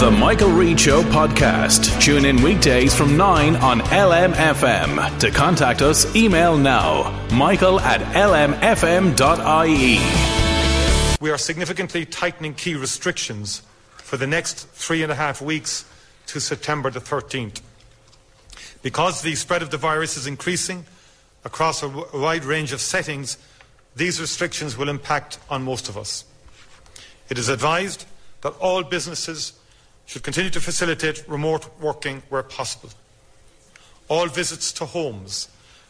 The Michael Reade Show podcast. Tune in weekdays from 9 on LMFM. To contact us, email now michael at lmfm.ie. We are significantly tightening key restrictions for the next three and a half weeks to September the 13th. Because the spread of the virus is increasing across a wide range of settings, these restrictions will impact on most of us. It is advised that all businesses should continue to facilitate remote working where possible. All visits to homes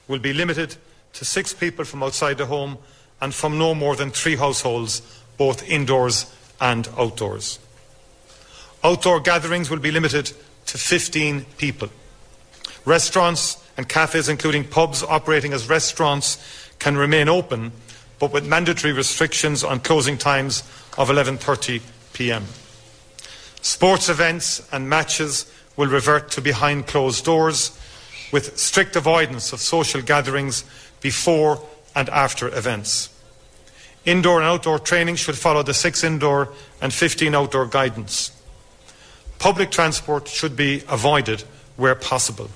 will be limited to six people from outside the home and from no more than three households, both indoors and outdoors. Outdoor gatherings will be limited to 15 people. Restaurants and cafes, including pubs operating as restaurants, can remain open, but with mandatory restrictions on closing times of 11:30 p.m. Sports events and matches will revert to behind closed doors with strict avoidance of social gatherings before and after events. Indoor and outdoor training should follow the six indoor and 15 outdoor guidance. Public transport should be avoided where possible.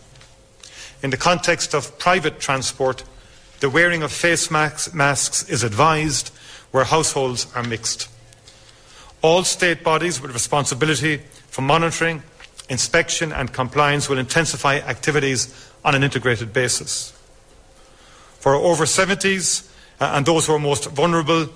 In the context of private transport, the wearing of face masks is advised where households are mixed. All state bodies with responsibility for monitoring, inspection and compliance will intensify activities on an integrated basis. For over 70s uh, and those who are most vulnerable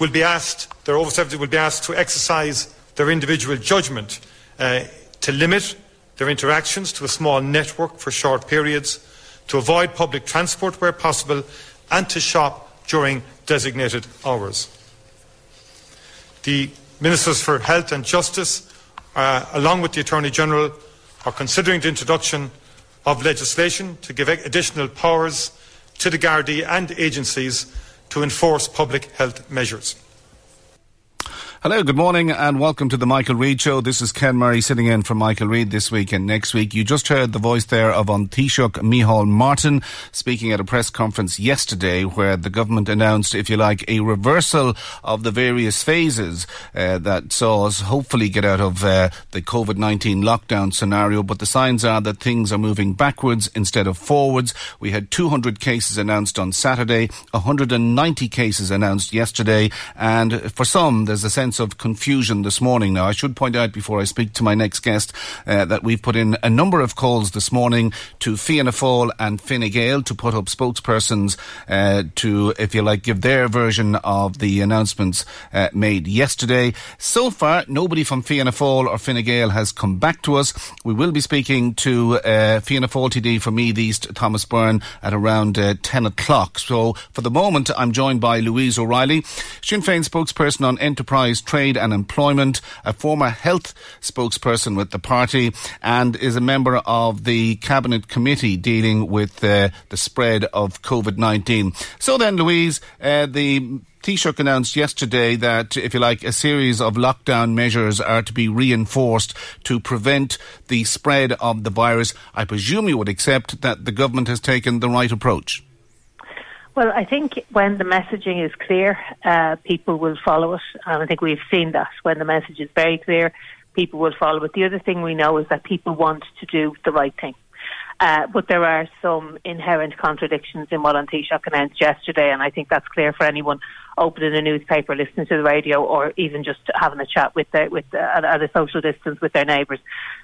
will be asked, their over 70 will be asked to exercise their individual judgment uh, to limit their interactions to a small network for short periods, to avoid public transport where possible, and to shop during designated hours. The Ministers for Health and Justice, uh, along with the Attorney General, are considering the introduction of legislation to give additional powers to the Gardaí and agencies to enforce public health measures. Hello, good morning, and welcome to the Michael Reade Show. This is Ken Murray sitting in for Michael Reade this week and next week. You just heard the voice there of An Taoiseach Micheál Martin speaking at a press conference yesterday where the government announced, if you like, a reversal of the various phases uh, that saw us hopefully get out of uh, the COVID-19 lockdown scenario. But the signs are that things are moving backwards instead of forwards. We had 200 cases announced on Saturday, 190 cases announced yesterday, and for some, there's a sense sense of confusion this morning. Now, I should point out before I speak to my next guest uh, that we've put in a number of calls this morning to Fianna Fáil and Fine Gael to put up spokespersons uh, to, if you like, give their version of the announcements uh, made yesterday. So far, nobody from Fianna Fáil or Fine Gael has come back to us. We will be speaking to uh, Fianna Fáil TD for Meath East, Thomas Byrne, at around uh, 10 o'clock. So, for the moment, I'm joined by Louise O'Reilly, Sinn Féin spokesperson on enterprise trade and employment, a former health spokesperson with the party, and is a member of the cabinet committee dealing with uh, the spread of COVID-19. So then, Louise, uh, the Taoiseach announced yesterday that, if you like, a series of lockdown measures are to be reinforced to prevent the spread of the virus. I presume you would accept that the government has taken the right approach. Well, I think when the messaging is clear, uh, people will follow it. And I think we've seen that. When the message is very clear, people will follow it. The other thing we know is that people want to do the right thing. Uh, but there are some inherent contradictions in what An Taoiseach announced yesterday, and I think that's clear for anyone opening a newspaper, listening to the radio, or even just having a chat with their, with the, at, at a social distance with their neighbours.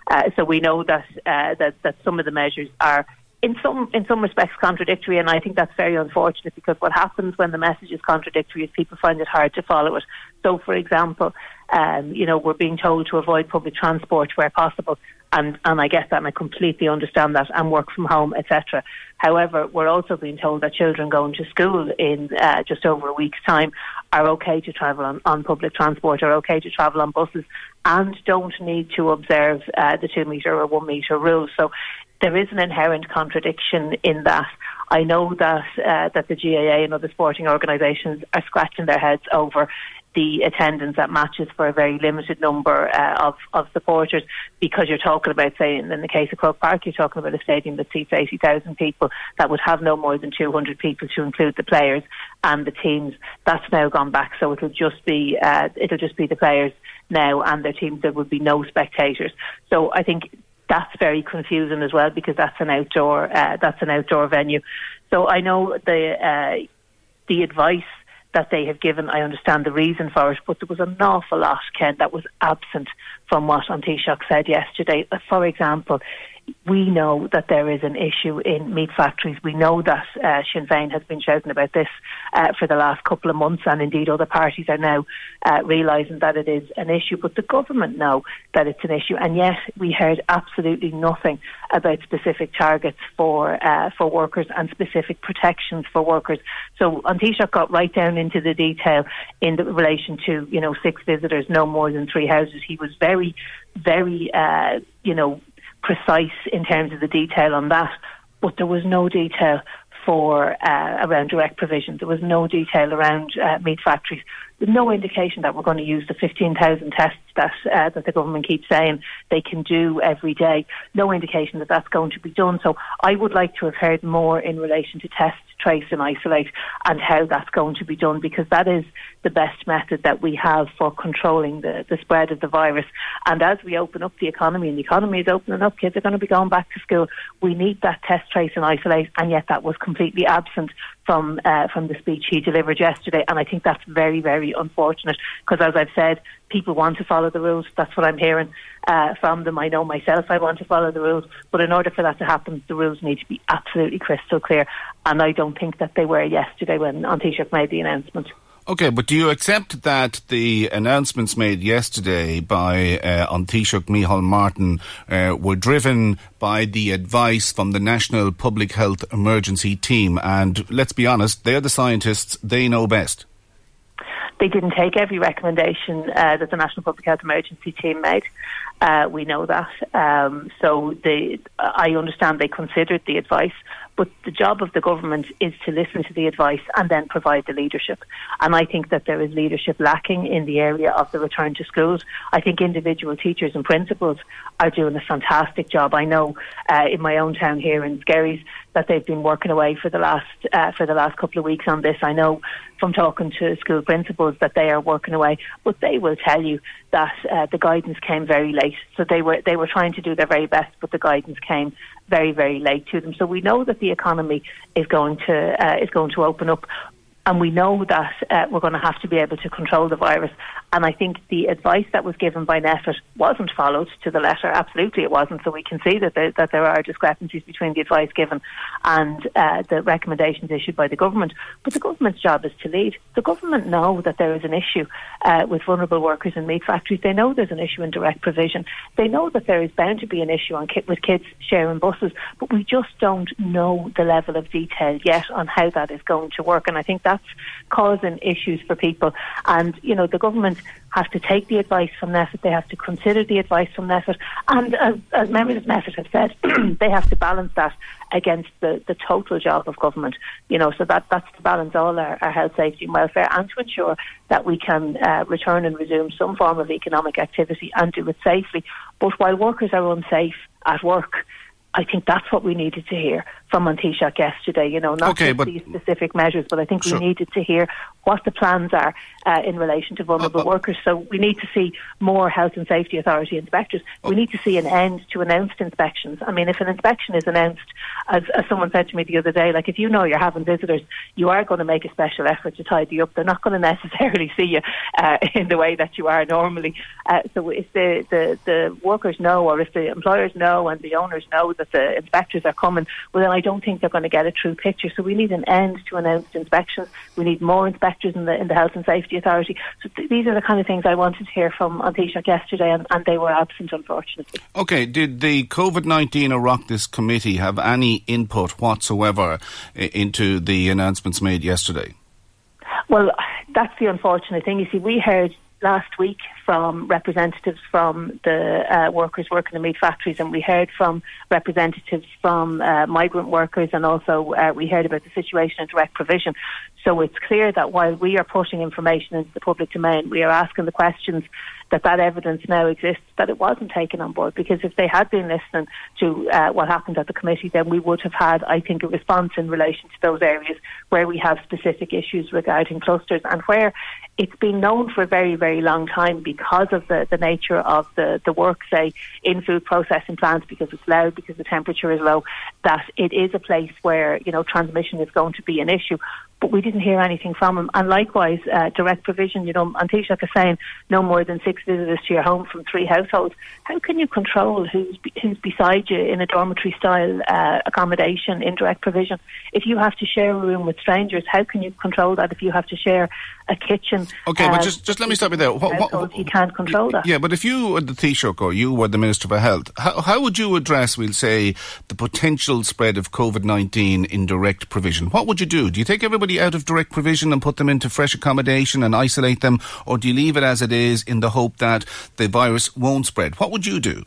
Uh, so we know that, uh, that that some of the measures are in some in some respects contradictory, and I think that's very unfortunate because what happens when the message is contradictory is people find it hard to follow it. So, for example, um, you know, we're being told to avoid public transport where possible, and and I get that, and I completely understand that, and work from home, etc. However, we're also being told that children going to school in uh, just over a week's time are okay to travel on, on public transport, are okay to travel on buses, and don't need to observe uh, the two metre or one metre rule. So there is an inherent contradiction in that. I know that uh, that the GAA and other sporting organisations are scratching their heads over the attendance at matches for a very limited number uh, of, of supporters because you're talking about, say, in, the case of Croke Park, you're talking about a stadium that seats 80,000 people that would have no more than 200 people to include the players and the teams. That's now gone back, so it'll just be uh, it'll just be the players now and their teams. There would be no spectators. So I think that's very confusing as well because that's an outdoor uh, that's an outdoor venue. So I know the uh, the advice that they have given. I understand the reason for it, but there was an awful lot, Ken, that was absent from what An Taoiseach said yesterday. For example, we know that there is an issue in meat factories. We know that uh, Sinn Féin has been shouting about this uh, for the last couple of months, and indeed other parties are now uh, realising that it is an issue. But the government know that it's an issue, and yet we heard absolutely nothing about specific targets for uh, for workers and specific protections for workers. So An Taoiseach got right down into the detail in the, relation to you know six visitors, no more than three houses. He was very, very uh, you know precise in terms of the detail on that, but there was no detail for uh, around direct provision. There was no detail around uh, meat factories. No indication that we're going to use the 15,000 tests that uh, that the government keeps saying they can do every day. No indication that that's going to be done. So I would like to have heard more in relation to test, trace, and isolate, and how that's going to be done because that is the best method that we have for controlling the, the spread of the virus. And as we open up the economy, and the economy is opening up, kids are going to be going back to school. We need that test, trace, and isolate, and yet that was completely absent from uh, from the speech he delivered yesterday. And I think that's very, very unfortunate because, as I've said, people want to follow the rules. That's what I'm hearing uh, from them. I know myself I want to follow the rules, but in order for that to happen, the rules need to be absolutely crystal clear. And I don't think that they were yesterday when An Taoiseach made the announcement. Okay, but do you accept that the announcements made yesterday by uh, An Taoiseach Micheál Martin uh, were driven by the advice from the National Public Health Emergency Team? And let's be honest, they're the scientists, they know best. They didn't take every recommendation uh, that the National Public Health Emergency Team made. Uh, we know that. Um, so they, I understand they considered the advice, but the job of the government is to listen to the advice and then provide the leadership. And I think that there is leadership lacking in the area of the return to schools. I think individual teachers and principals are doing a fantastic job. I know uh, in my own town here in Skerries that they've been working away for the last uh, for the last couple of weeks on this. I know from talking to school principals that they are working away, but they will tell you that uh, the guidance came very late. So they were they were trying to do their very best, but the guidance came very very late to them. So we know that the economy is going to uh, is going to open up and we know that uh, we're going to have to be able to control the virus. And I think the advice that was given by NPHET wasn't followed to the letter. Absolutely, it wasn't. So we can see that there, that there are discrepancies between the advice given and uh, the recommendations issued by the government. But the government's job is to lead. The government know that there is an issue uh, with vulnerable workers in meat factories. They know there's an issue in direct provision. They know that there is bound to be an issue on with kids sharing buses. But we just don't know the level of detail yet on how that is going to work. And I think that's causing issues for people. And, you know, the government has to take the advice from NPHET, they have to consider the advice from NPHET, and as, as members of NPHET have said, they have to balance that against the, the total job of government. You know, so that, that's to balance all our, our health, safety and welfare and to ensure that we can uh, return and resume some form of economic activity and do it safely. But while workers are unsafe at work, I think that's what we needed to hear from Taoiseach yesterday. You know, not okay, just these specific measures, but I think sure. we needed to hear what the plans are uh, in relation to vulnerable uh, uh, workers. So we need to see more health and safety authority inspectors. We oh. need to see an end to announced inspections. I mean, if an inspection is announced, as, as someone said to me the other day, like if you know you're having visitors, you are going to make a special effort to tidy up. They're not going to necessarily see you uh, in the way that you are normally. Uh, so if the, the, the workers know, or if the employers know, and the owners know that the inspectors are coming, well, then I don't think they're going to get a true picture. So we need an end to announced inspections. We need more inspectors in the in the health and safety authority. So th- these are the kind of things I wanted to hear from Taoiseach yesterday, and, and they were absent, unfortunately. Okay, did the COVID nineteen Oireachtas committee have any input whatsoever into the announcements made yesterday? Well, that's the unfortunate thing. You see, we heard last week from representatives from the uh, workers working in the meat factories, and we heard from representatives from uh, migrant workers, and also uh, we heard about the situation in direct provision. So it's clear that while we are putting information into the public domain, we are asking the questions that that evidence now exists that it wasn't taken on board. Because if they had been listening to uh, what happened at the committee, then we would have had, I think, a response in relation to those areas where we have specific issues regarding clusters and where it's been known for a very, very long time because of the, the nature of the, the work, say, in food processing plants, because it's loud, because the temperature is low, that it is a place where, you know, transmission is going to be an issue but we didn't hear anything from them. And likewise, uh, direct provision, you know, An Taoiseach is saying no more than six visitors to your home from three households. How can you control who's who's beside you in a dormitory style uh, accommodation in direct provision? If you have to share a room with strangers, how can you control that if you have to share a kitchen? Okay, uh, but just, just let me stop you there. What, what, what, you can't control that. Yeah, but if you were the Taoiseach or you were the Minister for Health, how, how would you address, we'll say, the potential spread of COVID 19 in direct provision? What would you do? Do you take everybody out of direct provision and put them into fresh accommodation and isolate them, or do you leave it as it is in the hope that the virus won't spread? What would you do?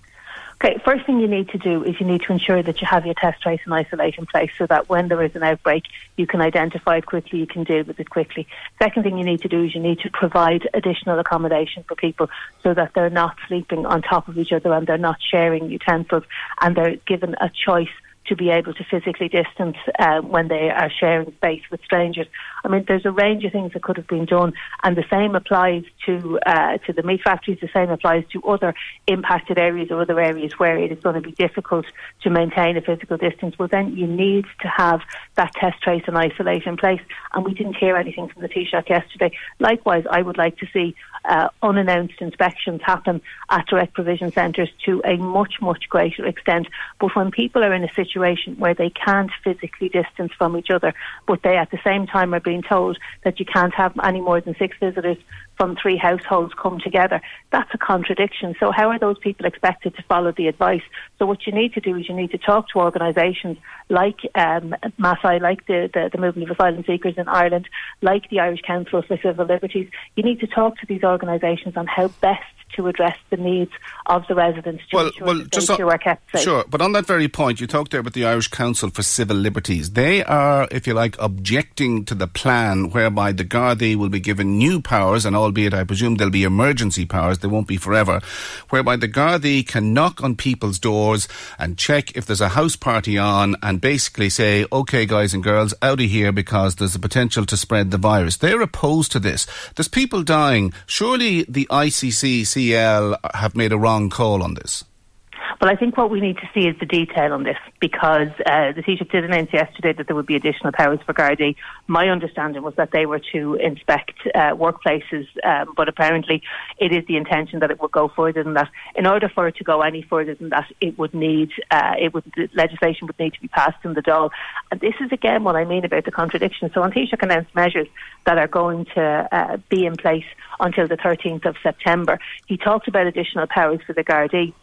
Okay, first thing you need to do is you need to ensure that you have your test, trace and isolate in place so that when there is an outbreak, you can identify it quickly, you can deal with it quickly. Second thing you need to do is you need to provide additional accommodation for people so that they're not sleeping on top of each other and they're not sharing utensils and they're given a choice to be able to physically distance uh, when they are sharing space with strangers. I mean, there's a range of things that could have been done, and the same applies to uh, to the meat factories. The same applies to other impacted areas or other areas where it is going to be difficult to maintain a physical distance. Well, then you need to have that test, trace, and isolate in place. And we didn't hear anything from the Taoiseach yesterday. Likewise, I would like to see uh, unannounced inspections happen at direct provision centres to a much, much greater extent. But when people are in a situation where they can't physically distance from each other, but they at the same time are being told that you can't have any more than six visitors from three households come together. That's a contradiction. So how are those people expected to follow the advice? So what you need to do is you need to talk to organisations like um, like the, the, the Movement of Asylum Seekers in Ireland, like the Irish Council for Civil Liberties. You need to talk to these organisations on how best to address the needs of the residents to well, ensure well, that just they are kept safe. Sure, but on that very point, you talked there about the Irish Council for Civil Liberties. They are, if you like, objecting to the plan whereby the Gardaí will be given new powers, and albeit I presume they'll be emergency powers, they won't be forever, whereby the Gardaí can knock on people's doors and check if there's a house party on and basically say, okay, guys and girls, out of here because there's a potential to spread the virus. They're opposed to this. There's people dying. Surely the ICC CL have made a wrong call on this? Well, I think what we need to see is the detail on this because uh, the Taoiseach did announce yesterday that there would be additional powers for Gardaí. My understanding was that they were to inspect uh, workplaces, um, but apparently it is the intention that it would go further than that. In order for it to go any further than that, it would need uh, it would legislation would need to be passed in the Dáil. And this is again what I mean about the contradiction. So, Taoiseach announced measures that are going to uh, be in place until the 13th of September. He talked about additional powers for the Gardaí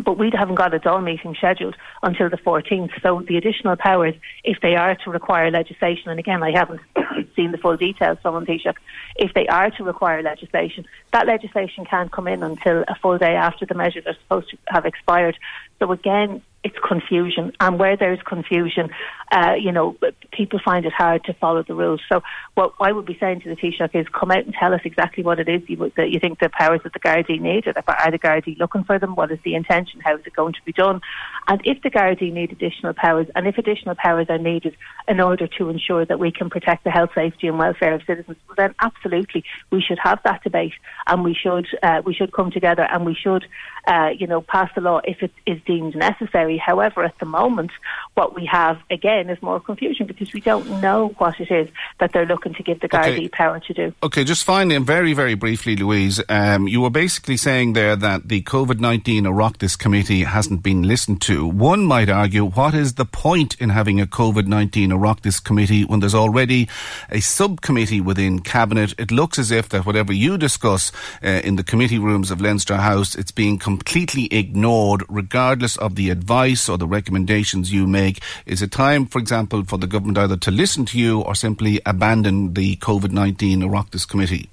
but we haven't got a Dáil meeting scheduled until the 14th. So the additional powers, if they are to require legislation, and again, I haven't seen the full details from Taoiseach, if they are to require legislation, that legislation can't come in until a full day after the measures are supposed to have expired. So again, it's confusion. And where there's confusion, uh, you know, people find it hard to follow the rules. So what I would be saying to the Taoiseach is come out and tell us exactly what it is you, that you think the powers that the Gardaí need. Are the Gardaí looking for them? What is the intention? How is it going to be done? And if the Gardaí need additional powers, and if additional powers are needed in order to ensure that we can protect the health, safety and welfare of citizens, well, then absolutely we should have that debate and we should uh, we should come together and we should uh, you know pass the law if it is deemed necessary. However, at the moment, what we have again is more confusion because we don't know what it is that they're looking to give the Gardaí okay. power to do. Okay, just finally and very very briefly, Louise, um, you were basically saying there that the COVID nineteen Oireachtas committee hasn't been listened to. One might argue, what is the point in having a COVID nineteen Oireachtas committee when there's already a subcommittee within cabinet? It looks as if that whatever you discuss uh, in the committee rooms of Leinster House, it's being completely ignored, regardless of the advice or the recommendations you make. Is it time, for example, for the government either to listen to you or simply abandon the COVID 19 Oireachtas Committee?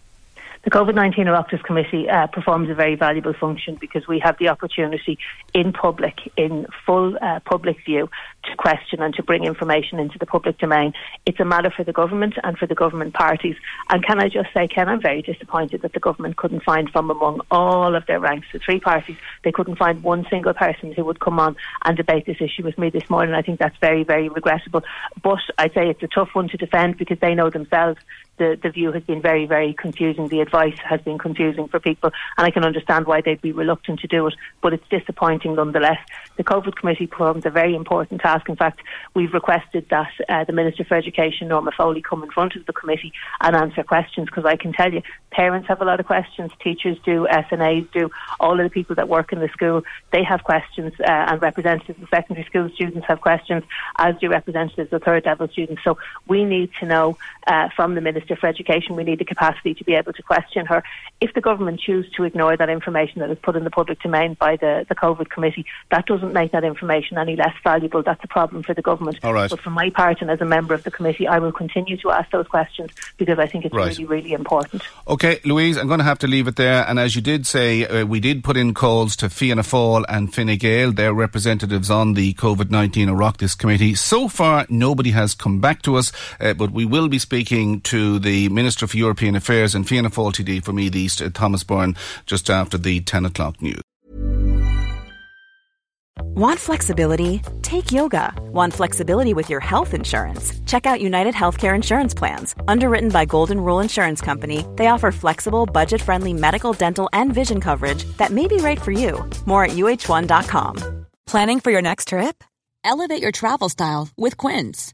The COVID 19 Oireachtas Committee uh, performs a very valuable function because we have the opportunity in public, in full uh, public view, to question and to bring information into the public domain. It's a matter for the government and for the government parties. And can I just say, Ken, I'm very disappointed that the government couldn't find from among all of their ranks, the three parties, they couldn't find one single person who would come on and debate this issue with me this morning. I think that's very, very regrettable. But I'd say it's a tough one to defend because they know themselves the, the view has been very, very confusing. The advice has been confusing for people, and I can understand why they'd be reluctant to do it, but it's disappointing nonetheless. The COVID committee performs a very important task. In fact, we've requested that uh, the Minister for Education, Norma Foley, come in front of the committee and answer questions because I can tell you, parents have a lot of questions, teachers do, SNAs do, all of the people that work in the school, they have questions, uh, and representatives of secondary school students have questions, as do representatives of third level students. So we need to know uh, from the Minister Minister for Education, we need the capacity to be able to question her. If the government choose to ignore that information that is put in the public domain by the, the COVID committee, that doesn't make that information any less valuable. That's a problem for the government. All right. But for my part and as a member of the committee, I will continue to ask those questions because I think it's right. really, really important. Okay, Louise, I'm going to have to leave it there. And as you did say, uh, we did put in calls to Fianna Fáil and Fine Gael, their representatives on the COVID 19 Oireachtas committee. So far, nobody has come back to us, uh, but we will be speaking to the Minister for European Affairs and Fianna Fáil TD for Meath East, uh, Thomas Byrne, just after the 10 o'clock news. Want flexibility? Take yoga. Want flexibility with your health insurance? Check out United Healthcare Insurance Plans. Underwritten by Golden Rule Insurance Company, they offer flexible, budget friendly medical, dental, and vision coverage that may be right for you. More at uh1.com. Planning for your next trip? Elevate your travel style with Quince.